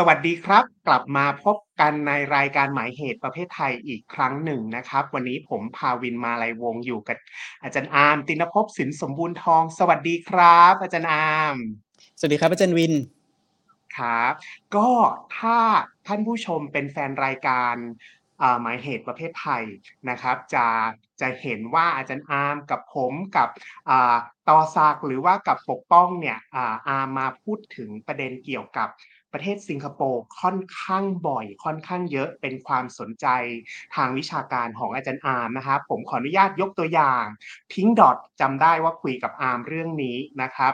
สวัสดีครับ กลับมาพบกันในรายการหมายเหตุประเพทไทยอีกครั้งหนึ่งนะครับ วันนี้ผมภาวินมาลัยวงศ์อยู่กับ อาจารย์อาร์มติณณภพจ์ สินสมบูรณ์ทอง สวัสดีครับ อาจารย์อาร์มสวัสดีครับอาจารย์วินครับ ก็ถ้าท่านผู้ชมเป็นแฟนรายการอ่าหมายเหตุประเพทไทยนะครับ จะจะเห็นว่าอาจารย์อาร์มกับผมกับอ่าต่อศักดิ์หรือว่ากับปกป้องเนี่ยอ่าอาร์มมาพูดถึงประเด็นเกี่ยวกับ ประเทศสิงคโปร์ค่อนข้างบ่อย ค่อนข้างเยอะเป็นความสนใจทางวิชาการของอาจารย์อาร์มนะครับผมขออนุญาตยกตัวอย่าง Pink Dot จำได้ว่าคุยกับอาร์มเรื่องนี้นะครับ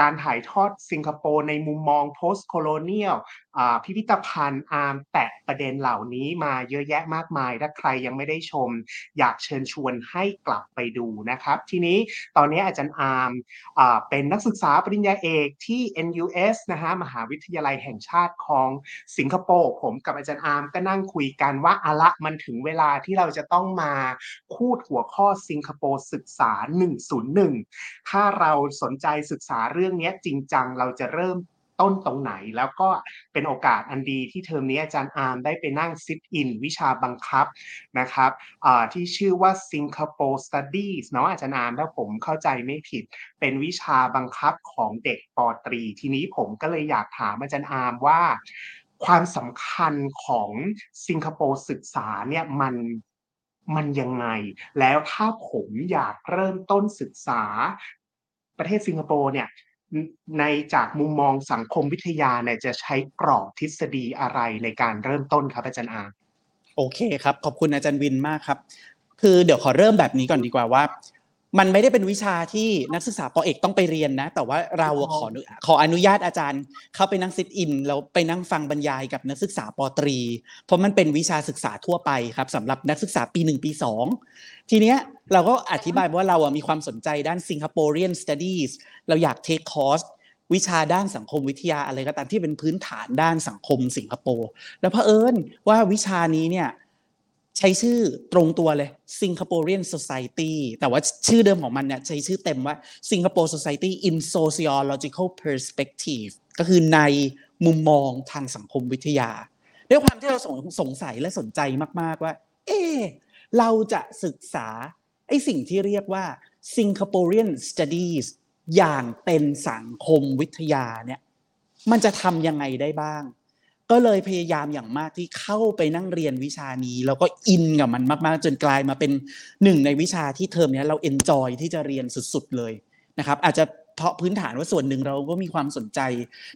การถ่ายทอดสิงคโปร์ในมุมมอง post colonial พิพิธภัณฑ์อาร์มแตะประเด็นเหล่านี้มาเยอะแยะมากมาย ถ้าใครยังไม่ได้ชม อยากเชิญชวนให้กลับไปดูนะครับ ทีนี้ตอนนี้อาจารย์อาร์มเป็นนักศึกษาปริญญาเอกที่ NUS นะฮะมหาวิทยาลัยแห่งชาติของสิงคโปร์ผมกับอาจารย์อาร์มก็นั่งคุยกันว่าอะละมันถึงเวลาที่เราจะต้องมาพูดหัวข้อสิงคโปร์ศึกษา 101 ถ้าเราสนใจศึกษาเรื่องื่องนี้จริงจังเราจะเริ่มต้นตรงไหน แล้วก็เป็นโอกาสอันดีที่เทอมนี้อาจารย์อาร์มได้ไปนั่งซิทอินวิชาบังคับนะครับที่ชื่อว่า Singapore Studies เนาะอาจารย์อาร์มถ้าผมเข้าใจไม่ผิด เป็นวิชาบังคับของเด็กปตรี ทีนี้ผมก็เลยอยากถามอาจารย์อาร์มว่า ความสำคัญของสิงคโปร์ศึกษาเนี่ยมันมันยังไง แล้วถ้าผมอยากเริ่มต้นศึกษาประเทศสิงคโปร์เนี่ย ในจากมุมมองสังคมวิทยาเนี่ยจะใช้กรอบทฤษฎีอะไรในการเริ่มต้นครับอาจารย์อาโอเคครับ ขอบคุณอาจารย์วินมากครับ คือเดี๋ยวขอเริ่มแบบนี้ก่อนดีกว่าว่า มันไม่ได้เป็นวิชาที่นักศึกษาปอเอกต้องไปเรียนนะ แต่ว่าเราขอขออนุญาตอาจารย์ เข้าไปนั่งซิทอินแล้วไปนั่งฟังบรรยายกับนักศึกษาปตรี เพราะมันเป็นวิชาศึกษาทั่วไปครับสำหรับนักศึกษาปีหนึ่งปีสองทีเนี้ยเราก็อธิบายว่าเรามีความสนใจด้าน Singaporean Studies เราอยากเทคคอร์สวิชาด้านสังคมวิทยาอะไรก็ตามที่เป็นพื้นฐานด้านสังคมสิงคโปร์แล้วเผอิญว่าวิชานี้เนี่ย ใช้ชื่อตรงตัวเลย Singaporean Society แต่ว่าชื่อเดิมของมันเนี่ยใช้ชื่อเต็มว่า Singapore Society in Sociological Perspective ก็คือในมุมมองทางสังคมวิทยา ด้วยความที่เราสงสงสัยและสนใจมาก ๆ ว่า เออเราจะศึกษาไอ้สิ่งที่เรียกว่า Singaporean Studies อย่างเป็นสังคมวิทยาเนี่ยมันจะทำยังไงได้บ้าง ก็เลยพยายามอย่างมากที่เข้าไปนั่งเรียนวิชานี้ แล้วก็อินกับมันมากๆ จนกลายมาเป็นหนึ่งในวิชาที่เทอมนี้เรา enjoy ที่จะเรียนสุดๆเลยนะครับอาจจะเพราะพื้นฐานว่าส่วนหนึ่งเราก็มีความสนใจ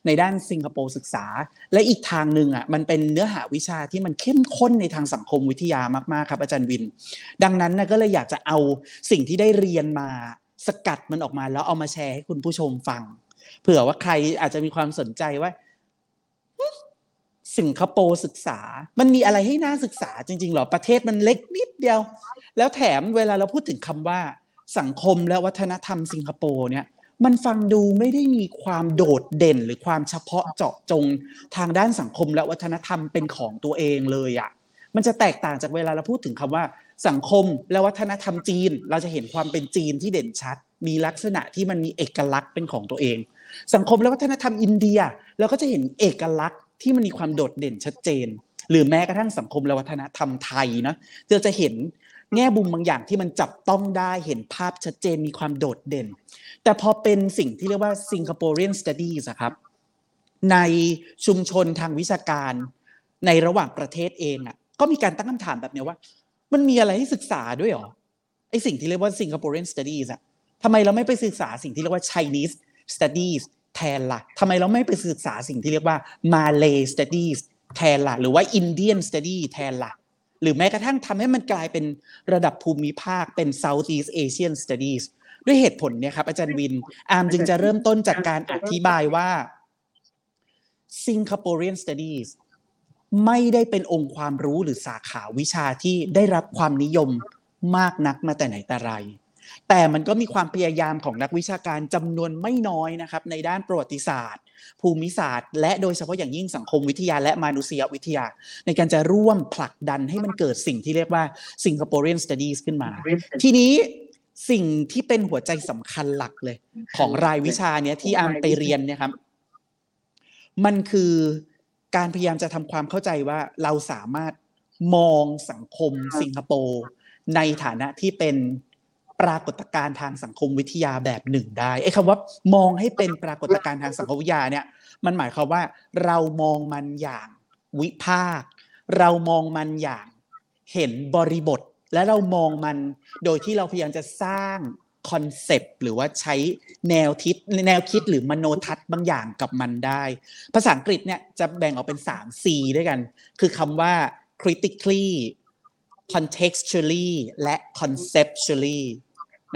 ในด้านสิงคโปร์ศึกษา และอีกทางหนึ่งอะมันเป็นเนื้อหาวิชาที่มันเข้มข้นในทางสังคมวิทยามากๆครับอาจารย์วิน ดังนั้นนะก็เลยอยากจะเอาสิ่งที่ได้เรียนมาสกัดมันออกมาแล้วเอามาแชร์ให้คุณผู้ชมฟัง เผื่อว่าใครอาจจะมีความสนใจว่า สิงคโปร์ศึกษา มันมีอะไรให้น่าศึกษาจริงๆหรอ ประเทศมันเล็กนิดเดียว แล้วแถมเวลาเราพูดถึงคำว่าสังคมและวัฒนธรรมสิงคโปร์เนี่ย มันฟังดูไม่ได้มีความโดดเด่นหรือความเฉพาะเจาะจงทางด้านสังคมและวัฒนธรรมเป็นของตัวเองเลยอะ่ะ มันจะแตกต่างจากเวลาเราพูดถึงคำว่า สังคมและวัฒนธรรมจีน เราจะเห็นความเป็นจีนที่เด่นชัด มีลักษณะที่มันมีเอกลักษณ์เป็นของตัวเอง สังคมและวัฒนธรรมอินเดียเราก็จะเห็นเอกลักษณ์ ที่มันมีความโดดเด่นชัดเจน หรือแม้กระทั่งสังคมและวัฒนธรรมไทยนะเราจะเห็นแง่บุมบางอย่างที่มันจับต้องได้เห็นภาพชัดเจนมีความโดดเด่น แต่พอเป็นสิ่งที่เรียกว่า Singaporean Studies ครับ ในชุมชนทางวิชาการในระหว่างประเทศเองอะก็มีการตั้งคำถามแบบนี้ว่า มันมีอะไรให้ศึกษาด้วยหรอไอสิ่งที่เรียกว่า Singaporean Studies อะทำไมเราไม่ไปศึกษาสิ่งที่เรียกว่า Chinese Studies แทนละ่ะทำไมเราไม่ไปศึกษาสิ่งที่เรียกว่า Malay Studies แทนละ่ะ หรือว่า Indian Study แทนละ่ะ หรือแม้กระทั่งทำให้มันกลายเป็นระดับภูมิภาคเป็น Southeast Asian Studies ด้วยเหตุผลเนี่ยครับอาจารย์วิน อาร์มจึงจะเริ่มต้นจากการอธิบายว่า Singaporean Studies ไม่ได้เป็นองค์ความรู้หรือสาขาวิชาที่ได้รับความนิยมมากนักมาแต่ไหนแต่ไร แต่มันก็มีความพยายามของนักวิชาการจำนวนไม่น้อยนะครับ ในด้านประวัติศาสตร์ ภูมิศาสตร์ และโดยเฉพาะอย่างยิ่งสังคมวิทยาและมนุษยวิทยา ในการจะร่วมผลักดันให้มันเกิดสิ่งที่เรียกว่า Singaporean Studies ขึ้นมา ทีนี้สิ่งที่เป็นหัวใจสำคัญหลักเลย ของรายวิชาเนี้ยที่อามไปเรียนเนี่ยครับ มันคือการพยายามจะทำความเข้าใจว่าเราสามารถมองสังคมสิงคโปร์ในฐานะที่เป็น ปรากฏการณ์ทางสังคมวิทยาแบบหนึ่งได้ไอ้คำว่ามองให้เป็นปรากฏการณ์ทางสังคมวิทยาเนี่ย มันหมายความว่าเรามองมันอย่างวิภาค เรามองมันอย่างเห็นบริบท และเรามองมันโดยที่เราพยายามจะสร้าง concept หรือว่าใช้แนวคิดแนวคิดหรือมโนทัศน์บางอย่างกับมันได้ ภาษาอังกฤษเนี่ยจะแบ่งออกเป็น 3 C ด้วยกัน คือคำว่า critically contextually และ conceptually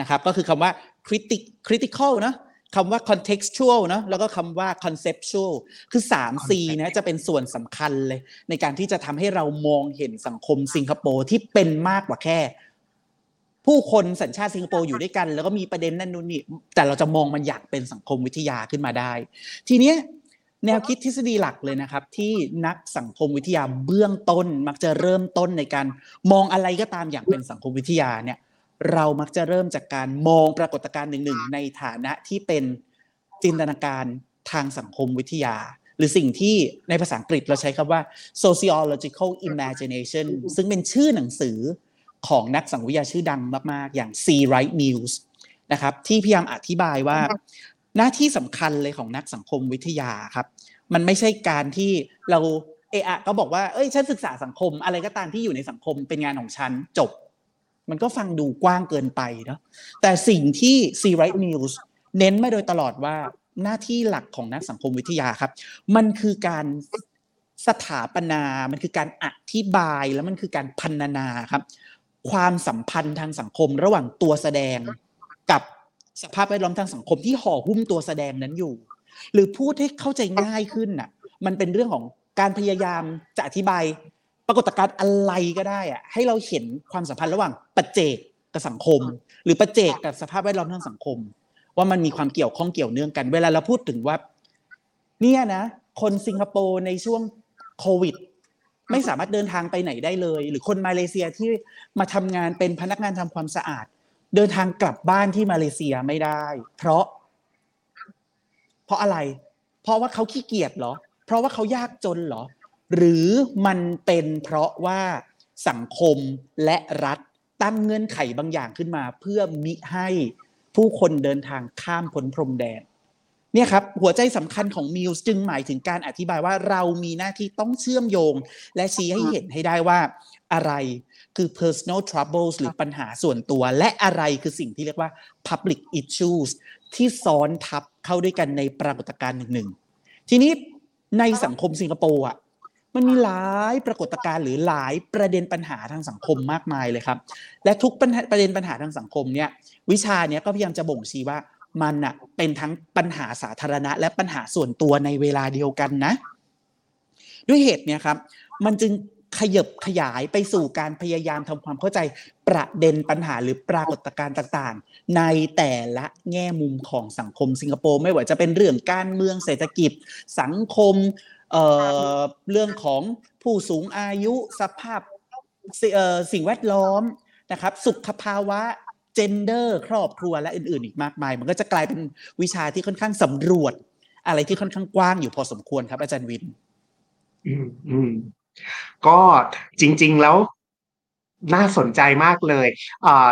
นะครับก็คือคำว่า critic critical เนอะคำว่า contextual เนอะแล้วก็คำว่า conceptual คือ 3 C นะจะเป็นส่วนสำคัญเลย ในการที่จะทำให้เรามองเห็นสังคมสิงคโปร์ที่เป็นมากกว่าแค่ ผู้คนสัญชาติสิงคโปร์อยู่ด้วยกัน แล้วก็มีประเด็นนั่นนู่นนี่แต่เราจะมองมันอยากเป็นสังคมวิทยาขึ้นมาได้ ทีเนี้ยแนวคิดทฤษฎีหลักเลยนะครับ ที่นักสังคมวิทยาเบื้องต้น มักจะเริ่มต้นในการมองอะไรก็ตามอย่างเป็นสังคมวิทยาเนี่ย เรามักจะเริ่มจากการมองปรากฏการณ์หนึ่งๆในฐานะที่เป็นจินตนาการทางสังคมวิทยา หรือสิ่งที่ในภาษาอังกฤษเราใช้คำว่า sociological imagination ซึ่งเป็นชื่อหนังสือของนักสังคมวิทยาชื่อดังมากๆ อย่าง C. Wright Mills นะครับที่พยายามอธิบายว่า หน้าที่สำคัญเลยของนักสังคมวิทยาครับ มันไม่ใช่การที่เราเอะอะก็บอกว่าเอ้ยฉันศึกษาสังคมอะไรก็ตามที่อยู่ในสังคมเป็นงานของฉันจบ มันก็ฟังดูกว้างเกินไปเนาะแต่สิ่งที่ C. Wright Mills เน้นมาโดยตลอดว่าหน้าที่หลักของนักสังคมวิทยาครับ มันคือการสถาปนา มันคือการอธิบายแล้วมันคือการพันนาครับ ความสัมพันธ์ทางสังคมระหว่างตัวแสดงกับสภาพแวดล้อมทางสังคมที่ห่อหุ้มตัวแสดงนั้นอยู่ หรือพูดให้เข้าใจง่ายขึ้นน่ะ มันเป็นเรื่องของการพยายามจะอธิบาย ปรากฏการณ์อะไรก็ได้อะให้เราเห็นความสัมพันธ์ระหว่างปัจเจกกับสังคม หรือปัจเจกกับสภาพแวดล้อมทางสังคม ว่ามันมีความเกี่ยวข้องเกี่ยวเนื่องกัน เวลาเราพูดถึงว่า เนี่ยนะ คนสิงคโปร์ในช่วงโควิด ไม่สามารถเดินทางไปไหนได้เลย หรือคนมาเลเซียที่มาทำงานเป็นพนักงานทำความสะอาด เดินทางกลับบ้านที่มาเลเซียไม่ได้ เพราะ เพราะอะไร เพราะว่าเขาขี้เกียจเหรอ เพราะว่าเขายากจนเหรอ หรือมันเป็นเพราะว่าสังคมและรัฐตั้งเงื่อนไขบางอย่างขึ้นมา เพื่อมิให้ผู้คนเดินทางข้ามพ้นพรมแดนเนี่ยครับหัวใจสำคัญของมิลส์จึงหมายถึงการอธิบายว่าเรามีหน้าที่ต้องเชื่อมโยง และชี้ให้เห็นให้ได้ว่าอะไรคือ personal troubles หรือปัญหาส่วนตัว และอะไรคือสิ่งที่เรียกว่า public issues ที่ซ้อนทับเข้าด้วยกันในปรากฏการณ์หนึ่งๆทีนี้ในสังคมสิงคโปร์อะ มันมีหลายปรากฏการณ์หรือหลายประเด็นปัญหาทางสังคมมากมายเลยครับ และทุกประเด็นปัญหาทางสังคมเนี่ยวิชาเนี้ยก็พยายามจะบ่งชี้ว่ามันอะเป็นทั้งปัญหาสาธารณะ และปัญหาส่วนตัวในเวลาเดียวกันนะ ด้วยเหตุเนี่ยครับ มันจึง ขยบขยายไปสู่การพยายามทำความเข้าใจประเด็นปัญหาหรือปรากฏการณ์ต่างๆ ในแต่ละแง่มุมของสังคมสิงคโปร์ไม่ว่าจะเป็นเรื่องการเมืองเศรษฐกิจ สังคมเรื่องของผู้สูงอายุสภาพสิเอ่อสิ่งแวดล้อมนะครับ สุขภาวะ gender ครอบครัวและอื่นๆ อีกมากมาย มันก็จะกลายเป็นวิชาที่ค่อนข้างสำรวจ อะไรที่ค่อนข้างกว้างอยู่พอสมควรครับ อาจารย์วิน อืมอืม ก็จริง ๆแล้วน่าสนใจมากเลยเอ่อ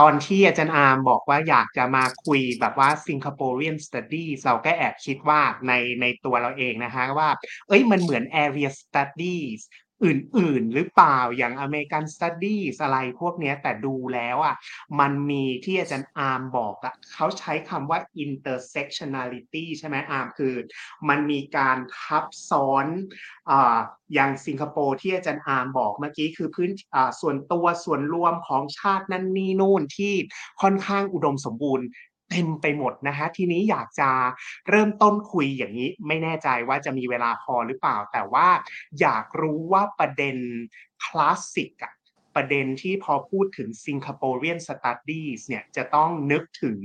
ตอนที่อาจารย์อาร์มบอกว่าอยากจะมาคุยแบบว่า Singaporean Studies เราก็แอบคิดว่าในในตัวเราเองนะฮะว่า เอ้ยมันเหมือน Area Studies อื่นๆ หรือเปล่าอย่าง American Studies อะไรพวกเนี้ยแต่ดูแล้วอะมันมีที่อาจารย์อาร์มบอกอะเขาใช้คำว่า intersectionality ใช่ไหมอาร์มคือ มันมีการทับซ้อนอ่าอย่างสิงคโปร์ที่อาจารย์อาร์มบอกเมื่อกี้คือพื้นอ่าส่วนตัวส่วนรวมของชาตินั่นนี่นู่นที่ค่อนข้างอุดมสมบูรณ์ เต็มไปหมดนะฮะทีนี้อยากจะเริ่มต้นคุยอย่างนี้ ไม่แน่ใจว่าจะมีเวลาพอหรือเปล่า แต่ว่าอยากรู้ว่าประเด็นคลาสสิกอะประเด็นที่พอพูดถึง Singaporean Studies เนี่ยจะต้องนึกถึง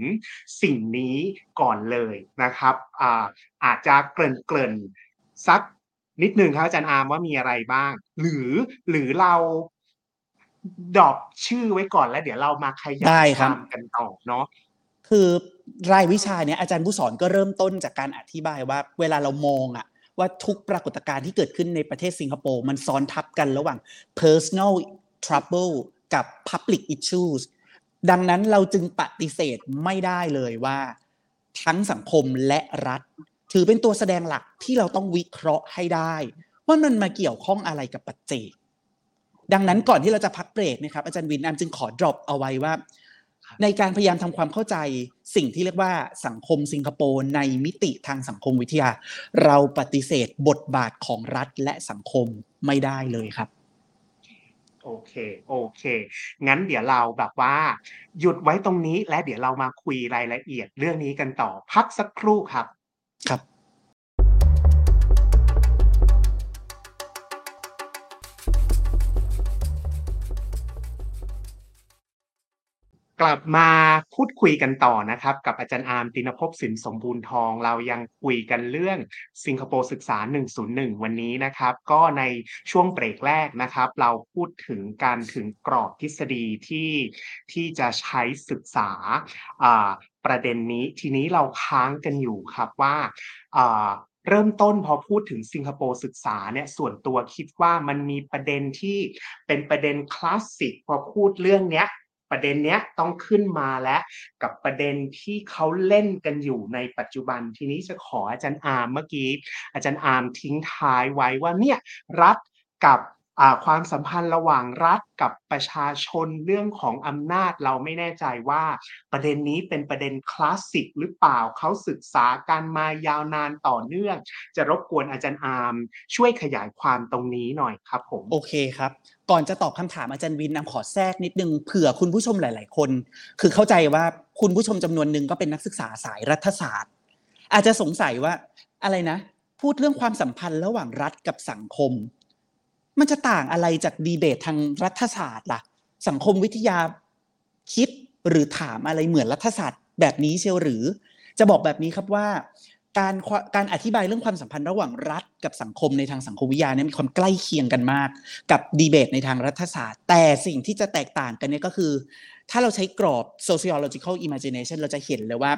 สิ่งนี้ก่อนเลยนะครับอ่าอาจจะเกริ่นๆสักนิดนึงครับอาจารย์อาร์มว่ามีอะไรบ้าง หรือหรือเราดรอปชื่อไว้ก่อนแล้วเดี๋ยวเรามาขยาได้ยครับความกันต่อเนาะ คือรายวิชาเนี้ยอาจารย์ผู้สอนก็เริ่มต้นจากการอธิบายว่า เวลาเรามองอะว่าทุกปรากฏการณ์ที่เกิดขึ้นในประเทศสิงคโปร์มันซ้อนทับกันระหว่าง personal trouble กับ public issues ดังนั้นเราจึงปฏิเสธไม่ได้เลยว่า ทั้งสังคมและรัฐ ถือเป็นตัวแสดงหลักที่เราต้องวิเคราะห์ให้ได้ ว่ามันมาเกี่ยวข้องอะไรกับปัจเจกดังนั้นก่อนที่เราจะพักเบรกนะครับอาจารย์วินอามจึงขอ drop เอาไว้ว่า ในการพยายามทำความเข้าใจสิ่งที่เรียกว่าสังคมสิงคโปร์ในมิติทางสังคมวิทยา เราปฏิเสธบทบาทของรัฐและสังคมไม่ได้เลยครับโอเค โอเค งั้นเดี๋ยวเราแบบว่า หยุดไว้ตรงนี้และเดี๋ยวเรามาคุยรายละเอียดเรื่องนี้กันต่อ พักสักครู่ครับ ครับ กลับมาพูดคุยกันต่อนะครับ กับอาจารย์อาร์มตินภพสินสมบูรณ์ทอง เรายังคุยกันเรื่องสิงคโปร์ศึกษา 101 วันนี้นะครับ ก็ในช่วงเบรกแรกนะครับ เราพูดถึงการถึงกรอบทฤษฎีที่ที่จะใช้ศึกษาประเด็นนี้ ทีนี้เราค้างกันอยู่ครับว่าเริ่มต้นพอพูดถึงสิงคโปร์ศึกษาเนี่ยส่วนตัวคิดว่ามันมีประเด็นที่เป็นประเด็นคลาสสิกพอพูดเรื่องเนี้ย ประเด็นเนี้ยต้องขึ้นมาแล้วกับประเด็นที่เขาเล่นกันอยู่ในปัจจุบันทีนี้จะขออาจารย์อาร์มเมื่อกี้ อาจารย์อาร์มทิ้งท้ายไว้ว่าเนี่ยรัฐกับความสัมพันธ์ระหว่างรัฐกับประชาชนเรื่องของอำนาจเราไม่แน่ใจว่า ประเด็นนี้เป็นประเด็นคลาสสิกหรือเปล่าเขาศึกษากันมายาวนานต่อเนื่อง จะรบกวนอาจารย์อาร์มช่วยขยายความตรงนี้หน่อยครับผม โอเคครับ ก่อนจะตอบคำถามอาจารย์วินอาขอแทรกนิดนึงเผื่อคุณผู้ชมหลาย ๆ คน คือเข้าใจว่าคุณผู้ชมจำนวนหนึ่งก็เป็นนักศึกษาสายรัฐศาสตร์ อาจจะสงสัยว่าอะไรนะ พูดเรื่องความสัมพันธ์ระหว่างรัฐกับสังคม มันจะต่างอะไรจากดีเบตทางรัฐศาสตร์ล่ะ สังคมวิทยาคิดหรือถามอะไรเหมือนรัฐศาสตร์แบบนี้เชียวหรือ จะบอกแบบนี้ครับว่า การการอธิบายเรื่องความสัมพันธ์ระหว่างรัฐกับสังคมในทางสังคมวิทยาเนี่ยมีความใกล้เคียงกันมาก กับดีเบตในทางรัฐศาสตร์ แต่สิ่งที่จะแตกต่างกันเนี่ยก็คือ ถ้าเราใช้กรอบ sociological imagination เราจะเห็นเลยว่า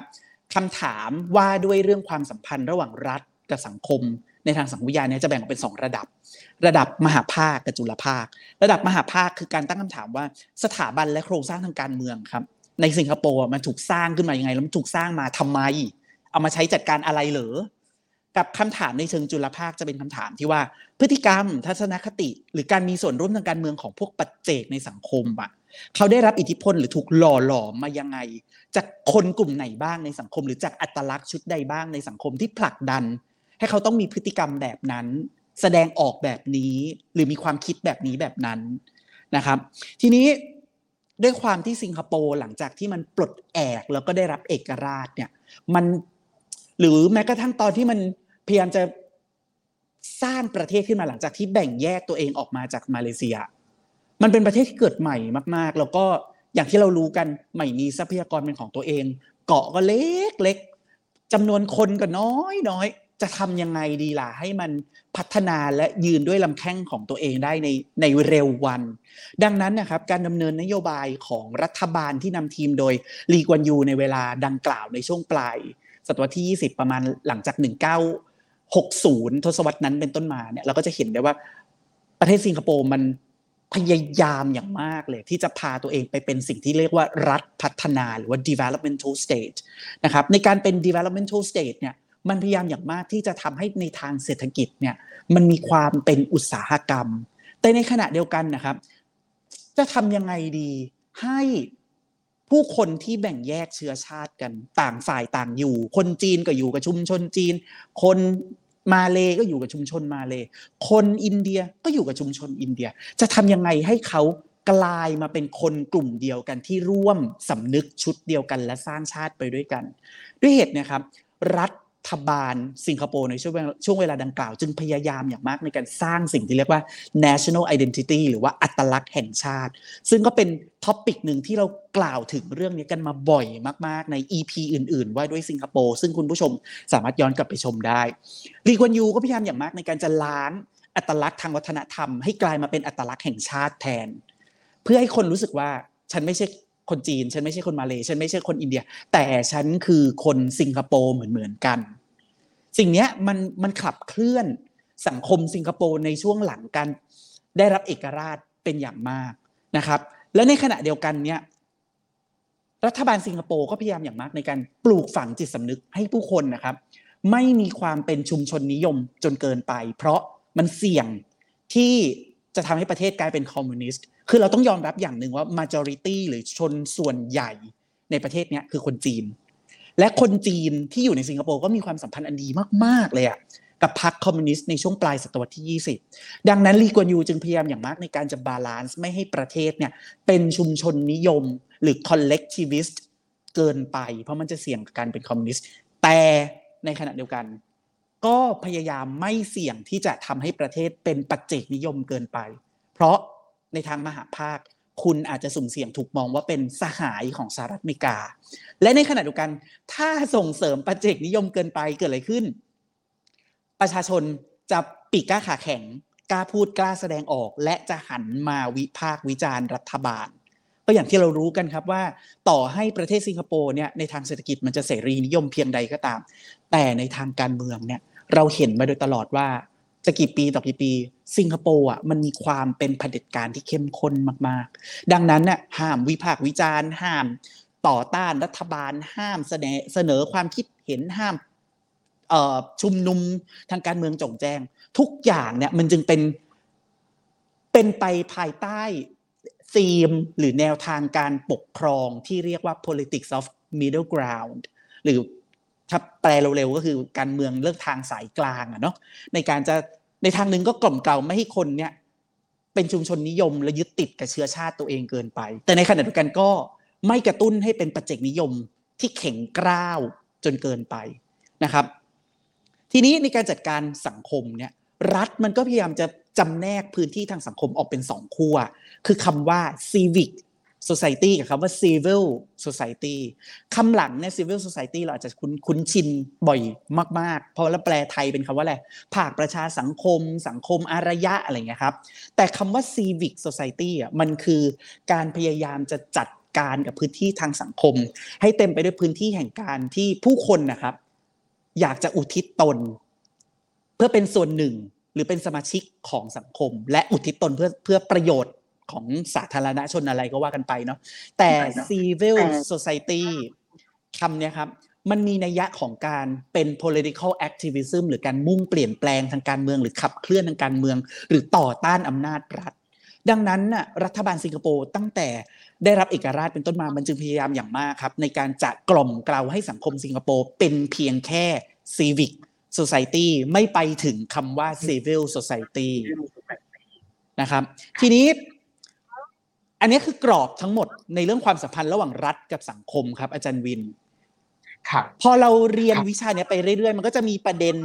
คำถามว่าด้วยเรื่องความสัมพันธ์ระหว่างรัฐกับสังคมในทางสังคมวิทยาเนี่ยจะแบ่งออกเป็น 2 ระดับ ระดับมหาภาคกับจุลภาค ระดับมหาภาคคือการตั้งคำถามว่าสถาบันและโครงสร้างทางการเมืองครับ ในสิงคโปร์มันถูกสร้างขึ้นมายังไงแล้วมันถูกสร้างมาทำไม เอามาใช้จัดการอะไรเหรอกับคำถามในเชิงจุลภาคจะเป็นคำถามที่ว่า พฤติกรรมทัศนคติ หรือการมีส่วนร่วมทางการเมืองของพวกปัจเจกในสังคมอะเขาได้รับอิทธิพลหรือถูกหล่อหลอมมายังไง จากคนกลุ่มไหนบ้างในสังคม หรือจากอัตลักษณ์ชุดใดบ้างในสังคมที่ผลักดัน ให้เขาต้องมีพฤติกรรมแบบนั้น แสดงออกแบบนี้หรือมีความคิดแบบนี้แบบนั้นนะครับ ทีนี้ด้วยความที่สิงคโปร์หลังจากที่มันปลดแอกแล้วก็ได้รับเอกราชเนี่ยมัน หรือแม้กระทั่งตอนที่มันพยายามจะสร้างประเทศขึ้นมาหลังจากที่แบ่งแยกตัวเองออกมาจากมาเลเซีย มันเป็นประเทศที่เกิดใหม่มาก ๆ แล้วก็อย่างที่เรารู้กันไม่มีทรัพยากรเป็นของตัวเอง เกาะก็เล็กเล็กจำนวนคนก็น้อยน้อยจะทำยังไงดีล่ะให้มันพัฒนาและยืนด้วยลำแข้งของตัวเองได้ในในเร็ววัน ดังนั้นนะครับการดำเนินนโยบายของรัฐบาลที่นำทีมโดยลีกวนยูในเวลาดังกล่าวในช่วงปลาย ศตวรรษที่ 20 ประมาณหลังจาก 1960 ทศวรรษนั้นเป็นต้นมาเนี่ยเราก็จะเห็นได้ว่าประเทศสิงคโปร์มันพยายามอย่างมากเลย ที่จะพาตัวเองไปเป็นสิ่งที่เรียกว่ารัฐพัฒนาหรือว่า developmental state นะครับในการเป็น developmental state เนี่ยมันพยายามอย่างมากที่จะทำให้ในทางเศรษฐกิจเนี่ยมันมีความเป็นอุตสาหกรรม แต่ในขณะเดียวกันนะครับ จะทำยังไงดีให้ ผู้คนที่แบ่งแยกเชื้อชาติกันต่างฝ่ายต่างอยู่ คนจีนก็อยู่กับชุมชนจีน คนมาเลก็อยู่กับชุมชนมาเล คนอินเดียก็อยู่กับชุมชนอินเดีย จะทำยังไงให้เขากลายมาเป็นคนกลุ่มเดียวกันที่ร่วมสำนึกชุดเดียวกันและสร้างชาติไปด้วยกัน ด้วยเหตุนะครับ รัฐ บาลสิงคโปร์ในช่วงช่วงเวลาดังกล่าว จึงพยายามอย่างมากในการสร้างสิ่งที่เรียกว่า national identity หรือว่าอัตลักษณ์แห่งชาติ ซึ่งก็เป็น topic หนึ่งที่เรากล่าวถึงเรื่องนี้กันมาบ่อยมาก ๆ ใน EP อื่น ๆ ว่าด้วยสิงคโปร์ซึ่งคุณผู้ชมสามารถย้อนกลับไปชมได้ลีกวนยูก็พยายามอย่างมากในการจะล้างอัตลักษณ์ทางวัฒนธรรมให้กลายมาเป็นอัตลักษณ์แห่งชาติแทน เพื่อให้คนรู้สึกว่าฉันไม่ใช่ คนจีน ฉันไม่ใช่คนมาเลยฉันไม่ใช่คนอินเดีย แต่ฉันคือคนสิงคโปร์เหมือนเหมือนกัน สิ่งนี้มันมันขับเคลื่อนสังคมสิงคโปร์ในช่วงหลังการได้รับเอกราชเป็นอย่างมากนะครับ และในขณะเดียวกันเนี่ยรัฐบาลสิงคโปร์ก็พยายามอย่างมากในการปลูกฝังจิตสำนึกให้ผู้คนนะครับ ไม่มีความเป็นชุมชนนิยมจนเกินไป เพราะมันเสี่ยงที่ จะทำให้ประเทศกลายเป็นคอมมิวนิสต์ คือเราต้องยอมรับอย่างหนึ่งว่า majority หรือชนส่วนใหญ่ในประเทศเนี้ยคือคนจีน และคนจีนที่อยู่ในสิงคโปร์ก็มีความสัมพันธ์อันดีมาก ๆ เลยอะกับพรรคคอมมิวนิสต์ในช่วงปลายศตวรรษที่ 20 ดังนั้นลีกวนยูจึงพยายามอย่างมากในการจะ balance ไม่ให้ประเทศเนี่ยเป็นชุมชนนิยมหรือ collectivist เกินไป เพราะมันจะเสี่ยงกับการเป็นคอมมิวนิสต์ แต่ในขณะเดียวกัน ก็พยายามไม่เสี่ยงที่จะทำให้ประเทศเป็นปัจเจกนิยมเกินไป เพราะในทางมหภาค คุณอาจจะสุ่มเสี่ยงถูกมองว่าเป็นสหายของสหรัฐอเมริกา และในขณะเดียวกัน ถ้าส่งเสริมปัจเจกนิยมเกินไปเกิดอะไรขึ้น ประชาชนจะปีกกล้าขาแข็งกล้าพูดกล้าแสดงออก และจะหันมาวิพากษ์วิจารณ์รัฐบาลก็อย่างที่เรารู้กันครับว่าต่อให้ประเทศสิงคโปร์เนี่ยในทางเศรษฐกิจมันจะเสรีนิยมเพียงใดก็ตาม แต่ในทางการเมืองเนี่ย เราเห็นมาโดยตลอดว่าจะกี่ปีต่อกี่ปี สิงคโปร์อะมันมีความเป็นเผด็จการที่เข้มข้นมากๆ ดังนั้นน่ะห้ามวิพากษ์วิจารณ์ ห้ามต่อต้านรัฐบาล ห้ามเสนอเสนอความคิดเห็นห้ามชุมนุมทางการเมืองจงแจ้ง ทุกอย่างเนี่ยมันจึงเป็นเป็นไปภายใต้ธีมหรือแนวทางการปกครองที่เรียกว่า politics of middle ground หรือ ถ้าแปลเร็วๆก็คือการเมืองเลือกทางสายกลางอะเนาะในการจะในทางหนึ่งก็กล่อมเกลาไม่ให้คนเนี่ยเป็นชุมชนนิยมและยึดติดกับเชื้อชาติตัวเองเกินไป แต่ในขณะเดียวกันก็ไม่กระตุ้นให้เป็นปัจเจกนิยมที่แข็งกร้าวจนเกินไปนะครับ ทีนี้ในการจัดการสังคมเนี่ยรัฐมันก็พยายามจะจำแนกพื้นที่ทางสังคมออกเป็นสองขั้วคือคำว่า civic society กับคำว่า civil society คำหลังเนี่ย civil society เราอาจจะคุ้นคุ้นชินบ่อยมากๆ เพราะแล้วแปลไทยเป็นคำว่าอะไร ภาคประชาสังคม สังคมอารยะอะไรเงี้ยครับ แต่คำว่า civic society อะมันคือการพยายามจะจัดการกับพื้นที่ทางสังคม ให้เต็มไปด้วยพื้นที่แห่งการที่ผู้คนนะครับ อยากจะอุทิศตน เพื่อเป็นส่วนหนึ่งหรือเป็นสมาชิกของสังคม และอุทิศตนเพื่อเพื่อประโยชน์ ของสาธารณชนอะไรก็ว่ากันไปเนาะแต่ civil society คำเนี้ยครับ มันมีนัยยะของการเป็น political activism หรือการมุ่งเปลี่ยนแปลงทางการเมือง หรือขับเคลื่อนทางการเมือง หรือต่อต้านอำนาจรัฐ ดังนั้นน่ะรัฐบาลสิงคโปร์ตั้งแต่ได้รับเอกราชเป็นต้นมามันจึงพยายามอย่างมากครับ ในการจะกล่อมเกลาให้สังคมสิงคโปร์เป็นเพียงแค่ civic society ไม่ไปถึงคำว่า civil society นะครับ ทีนี้ อันนี้คือกรอบทั้งหมดในเรื่องความสัมพันธ์ระหว่างรัฐกับสังคมครับ อาจารย์วินครับพอเราเรียนครับวิชาเนี้ยไปเรื่อยๆ มันก็จะมีประเด็น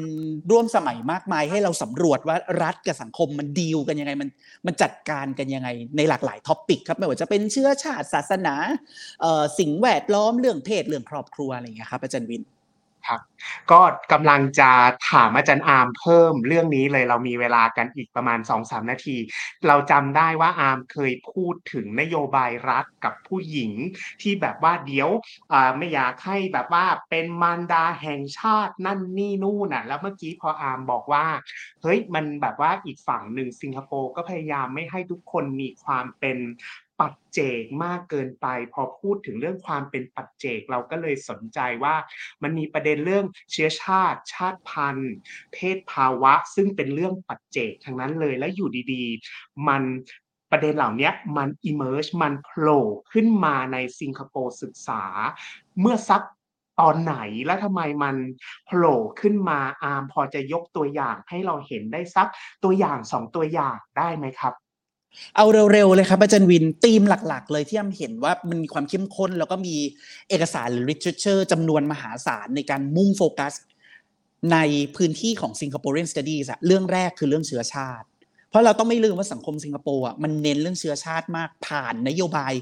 ร่วมสมัยมากมาย ให้เราสำรวจว่ารัฐกับสังคมมันดีลกันยังไงมันมันจัดการกันยังไงในหลากหลายท็อปิกครับไม่ว่าจะเป็นเชื้อชาติศาสนาเอ่อสิ่งแวดล้อมเรื่องเพศเรื่องครอบครัวอะไรอย่างเงี้ยครับอาจารย์วิน ครับ ก็กำลังจะถามอาจารย์อาร์มเพิ่มเรื่องนี้เลยเรามีเวลากันอีกประมาณ2-3นาที เราจำได้ว่าอาร์มเคยพูดถึงนโยบายรัฐกับผู้หญิงที่แบบว่าเดี๋ยวไม่อยากให้แบบว่าเป็นมารดาแห่งชาตินั่นนี่นู่นน่ะ แล้วเมื่อกี้พออาร์มบอกว่าเฮ้ยมันแบบว่าอีกฝั่งหนึ่งสิงคโปร์ก็พยายามไม่ให้ทุกคนมีความเป็น ปัจเจกมากเกินไป พอพูดถึงเรื่องความเป็นปัจเจกเราก็เลยสนใจว่ามันมีประเด็นเรื่องเชื้อชาติ ชาติพันธุ์ เพศภาวะ ซึ่งเป็นเรื่องปัจเจกทั้งนั้นเลยและอยู่ดีๆ มันประเด็นเหล่านี้มัน emerge มันโผล่ขึ้นมาในสิงคโปร์ศึกษา เมื่อสักตอนไหนและทำไมมันโผล่ขึ้นมาอาร์มพอจะยกตัวอย่างให้เราเห็นได้สักตัวอย่างสองตัวอย่างได้ไหมครับ เอาเร็วๆเลยครับอาจารย์วินธีมหลัก ๆ เลยที่ยำเห็นว่ามันมีความเข้มข้น แล้วก็มีเอกสารหรือ literature จำนวนมหาศาลในการมุ่งโฟกัส ในพื้นที่ของ Singaporean Studies อะเรื่องแรกคือเรื่องเชื้อชาติ เพราะเราต้องไม่ลืมว่าสังคมสิงคโปร์อะมันเน้นเรื่องเชื้อชาติมากผ่านนโยบาย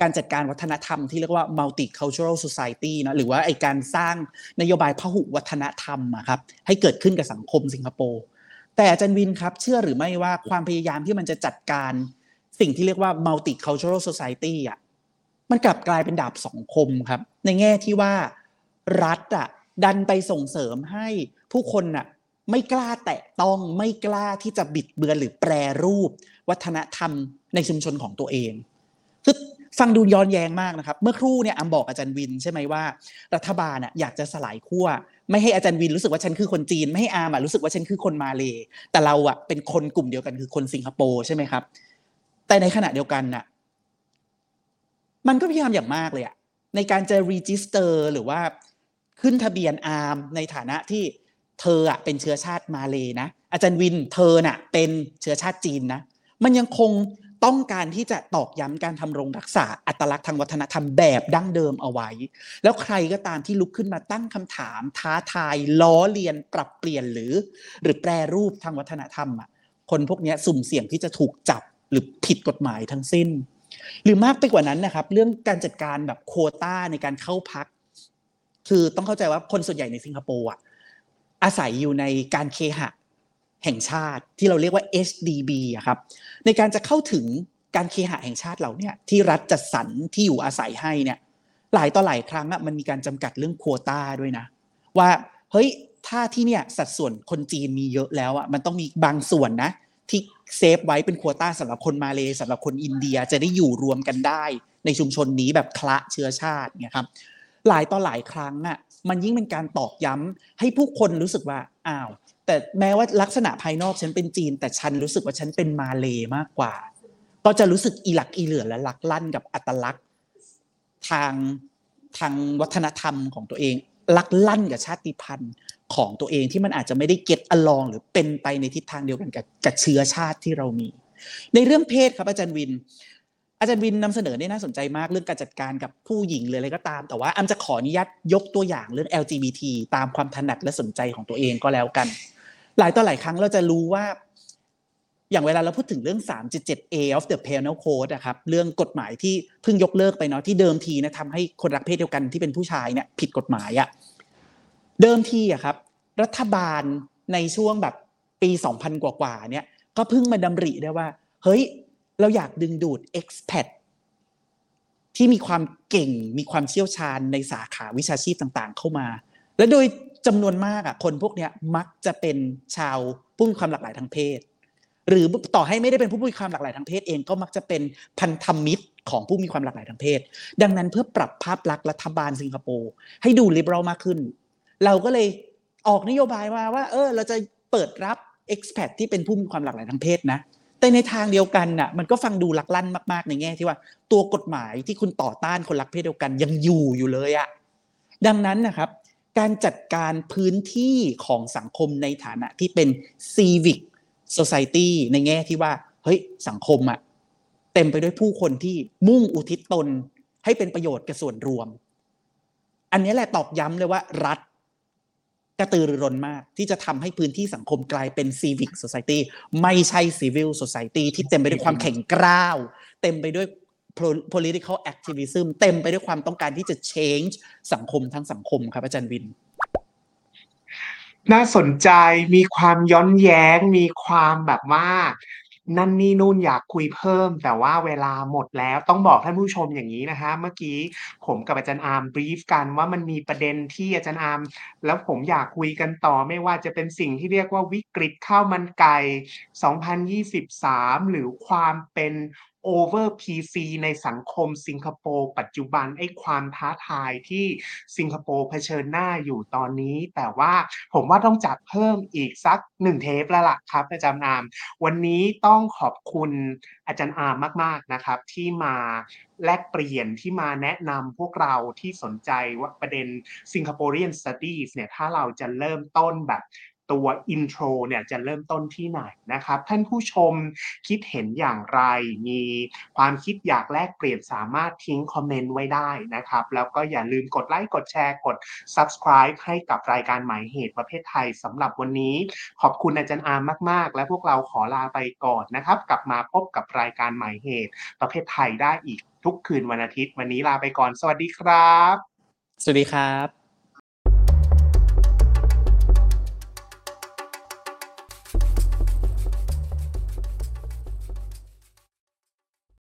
การจัดการวัฒนธรรมที่เรียกว่า multicultural society นะหรือว่าไอการสร้างนโยบายพหุวัฒนธรรมอะครับให้เกิดขึ้นกับสังคมสิงคโปร์ แต่อาจารย์วินครับเชื่อหรือไม่ว่าความพยายามที่มันจะจัดการสิ่งที่เรียกว่า multicultural society อะมันกลับกลายเป็นดาบสองคมครับ ในแง่ที่ว่ารัฐอะดันไปส่งเสริมให้ผู้คนน่ะไม่กล้าแตะต้องไม่กล้าที่จะบิดเบือนหรือแปรรูป วัฒนธรรมในชุมชนของตัวเองคือ ฟังดูย้อนแย้งมากนะครับ เมื่อครู่เนี่ยอำบอกอาจารย์วินใช่ไหมว่า รัฐบาลน่ะอยากจะสลายขั้วไม่ให้อาจารย์วินรู้สึกว่าฉันคือคนจีน ไม่ให้อาร์มอะรู้สึกว่าฉันคือคนมาเลยแต่เราอะเป็นคนกลุ่มเดียวกันคือคนสิงคโปร์ใช่ไหมครับ แต่ในขณะเดียวกันน่ะ มันก็พยายามอย่างมากเลยอะในการจะ register หรือว่าขึ้นทะเบียนอาร์มในฐานะที่เธออะเป็นเชื้อชาติมาเลย์นะอาจารย์วินเธอน่ะ เป็นเชื้อชาติจีนนะมันยังคง ต้องการที่จะตอกย้ำการธำรงรักษาอัตลักษณ์ทางวัฒนธรรมแบบดั้งเดิมเอาไว้ แล้วใครก็ตามที่ลุกขึ้นมาตั้งคำถาม ท้าทายล้อเลียนปรับเปลี่ยนหรือ หรือแปรรูปทางวัฒนธรรมอะคนพวกนี้สุ่มเสี่ยงที่จะถูกจับหรือผิดกฎหมายทั้งสิ้น หรือมากไปกว่านั้นนะครับ เรื่องการจัดการแบบโคต้าในการเข้าพัก คือต้องเข้าใจว่าคนส่วนใหญ่ในสิงคโปร์อะอาศัยอยู่ในการเคหะ แห่งชาติที่เราเรียกว่า HDB อะครับในการจะเข้าถึงการเคหะแห่งชาติเราเนี่ยที่รัฐจัดสรรที่อยู่อาศัยให้เนี่ยหลายต่อหลายครั้งอะมันมีการจำกัดเรื่องโควต้าด้วยนะ ว่าเฮ้ยถ้าที่เนี่ยสัดส่วนคนจีนมีเยอะแล้วอะมันต้องมีบางส่วนนะที่เซฟไว้เป็นโควต้าสำหรับคนมาเลยสำหรับคนอินเดียจะได้อยู่รวมกันได้ ในชุมชนนี้แบบคละเชื้อชาติเนี่ยครับ หลายต่อหลายครั้งอะมันยิ่งเป็นการตอกย้ำให้ผู้คนรู้สึกว่าอ้าวแต่แม้ว่าลักษณะภายนอกฉันเป็นจีน แต่ฉันรู้สึกว่าฉันเป็นมาเลยมากกว่า ก็จะรู้สึกอีหลักอีเหลือและลักลั่นกับอัตลักษณ์ทางทางวัฒนธรรมของตัวเองลักลั่นกับชาติพันธุ์ของตัวเองที่มันอาจจะไม่ได้เก็ตอลอง หรือเป็นไปในทิศทางเดียวกันกับกับเชื้อชาติที่เรามี ในเรื่องเพศครับอาจารย์วิน อาจารย์วินนำเสนอเนี่ยน่าสนใจมากเรื่องการจัดการกับผู้หญิงหรือะไรก็ตาม แต่ว่าอัมจะขออนุญาตยกตัวอย่างเรื่อง LGBT ตามความถนัดและสนใจของตัวเองก็แล้วกัน หลายต่อหลายครั้งเราจะรู้ว่า อย่างเวลาเราพูดถึงเรื่อง 3.7A of the Penal Code นะครับเรื่องกฎหมายที่เพิ่งยกเลิกไปเนาะที่เดิมทีนะทำให้คนรักเพศเดียวกันที่เป็นผู้ชายเนี่ยผิดกฎหมายอะเดิมทีอะครับ รัฐบาลในช่วงแบบปี 2000 กว่าๆเนี่ยก็เพิ่งมาดำริได้ว่า เฮ้ย เราอยากดึงดูด expat ที่มีความเก่งมีความเชี่ยวชาญในสาขาวิชาชีพต่างๆ เข้ามา และโดยจำนวนมากอะคนพวกเนี้ยมักจะเป็นชาวผู้มีความหลากหลายทางเพศ หรือต่อให้ไม่ได้เป็นผู้มีความหลากหลายทางเพศเองก็มักจะเป็นพันธมิตรของผู้มีความหลากหลายทางเพศ ดังนั้นเพื่อปรับภาพลักษณ์รัฐบาลสิงคโปร์ให้ดูลิเบอรัลมากขึ้น เราก็เลยออกนโยบายมาว่า เออ เราจะเปิดรับ expat ที่เป็นผู้มีความหลากหลายทางเพศนะ แต่ในทางเดียวกันน่ะมันก็ฟังดูลักลั่นมากๆ ในแง่ที่ว่า ตัวกฎหมายที่คุณต่อต้านคนรักเพศเดียวกันยังอยู่อยู่เลยอะดังนั้นนะครับ การจัดการพื้นที่ของสังคมในฐานะที่เป็น civic society ในแง่ที่ว่า เฮ้ยสังคมอะเต็มไปด้วยผู้คนที่มุ่งอุทิศตนให้เป็นประโยชน์กับส่วนรวม อันนี้แหละตอกย้ำเลยว่ารัฐ กระตือรือร้นมาก ที่จะทำให้พื้นที่สังคมกลายเป็น civic society ไม่ใช่ civil society ที่เต็มไปด้วยความแข็งกร้าว เต็มไปด้วย political activism เต็มไปด้วยความต้องการที่จะ change สังคมทั้งสังคมครับอาจารย์วิน น่าสนใจมีความย้อนแย้งมีความแบบว่า นั่นนี่นู่นอยากคุยเพิ่ม แต่ว่าเวลาหมดแล้วต้องบอกท่านผู้ชมอย่างนี้นะคะเมื่อกี้ผมกับอาจารย์อาร์ม brief กันว่ามันมีประเด็นที่อาจารย์อาร์มแล้วผมอยากคุยกันต่อไม่ว่าจะเป็นสิ่งที่เรียกว่าวิกฤตข้าวมันไก่ 2023 หรือความเป็น over PC ในสังคมสิงคโปร์ปัจจุบันไอ้ความท้าทายที่สิงคโปร์เผชิญหน้าอยู่ตอนนี้ แต่ว่าผมว่าต้องจัดเพิ่มอีกสักหนึ่งเทปแล้วล่ะครับอาจารย์อาม วันนี้ต้องขอบคุณอาจารย์อามมาก ๆนะครับ ที่มาแลกเปลี่ยนที่มาแนะนำพวกเราที่สนใจว่าประเด็น Singaporean Studies เนี่ยถ้าเราจะเริ่มต้นแบบ ตัว intro เนี่ยจะเริ่มต้นที่ไหนนะครับ ท่านผู้ชมคิดเห็นอย่างไร มีความคิดอยากแลกเปลี่ยนสามารถทิ้งคอมเมนต์ไว้ได้นะครับ แล้วก็อย่าลืมกดไลค์กดแชร์กด subscribe ให้กับรายการหมายเหตุประเภทไทยสำหรับวันนี้ ขอบคุณอาจารย์อามมาก ๆ และพวกเราขอลาไปก่อนนะครับ กลับมาพบกับรายการหมายเหตุประเภทไทยได้อีกทุกคืนวันอาทิตย์ วันนี้ลาไปก่อน สวัสดีครับ สวัสดีครับ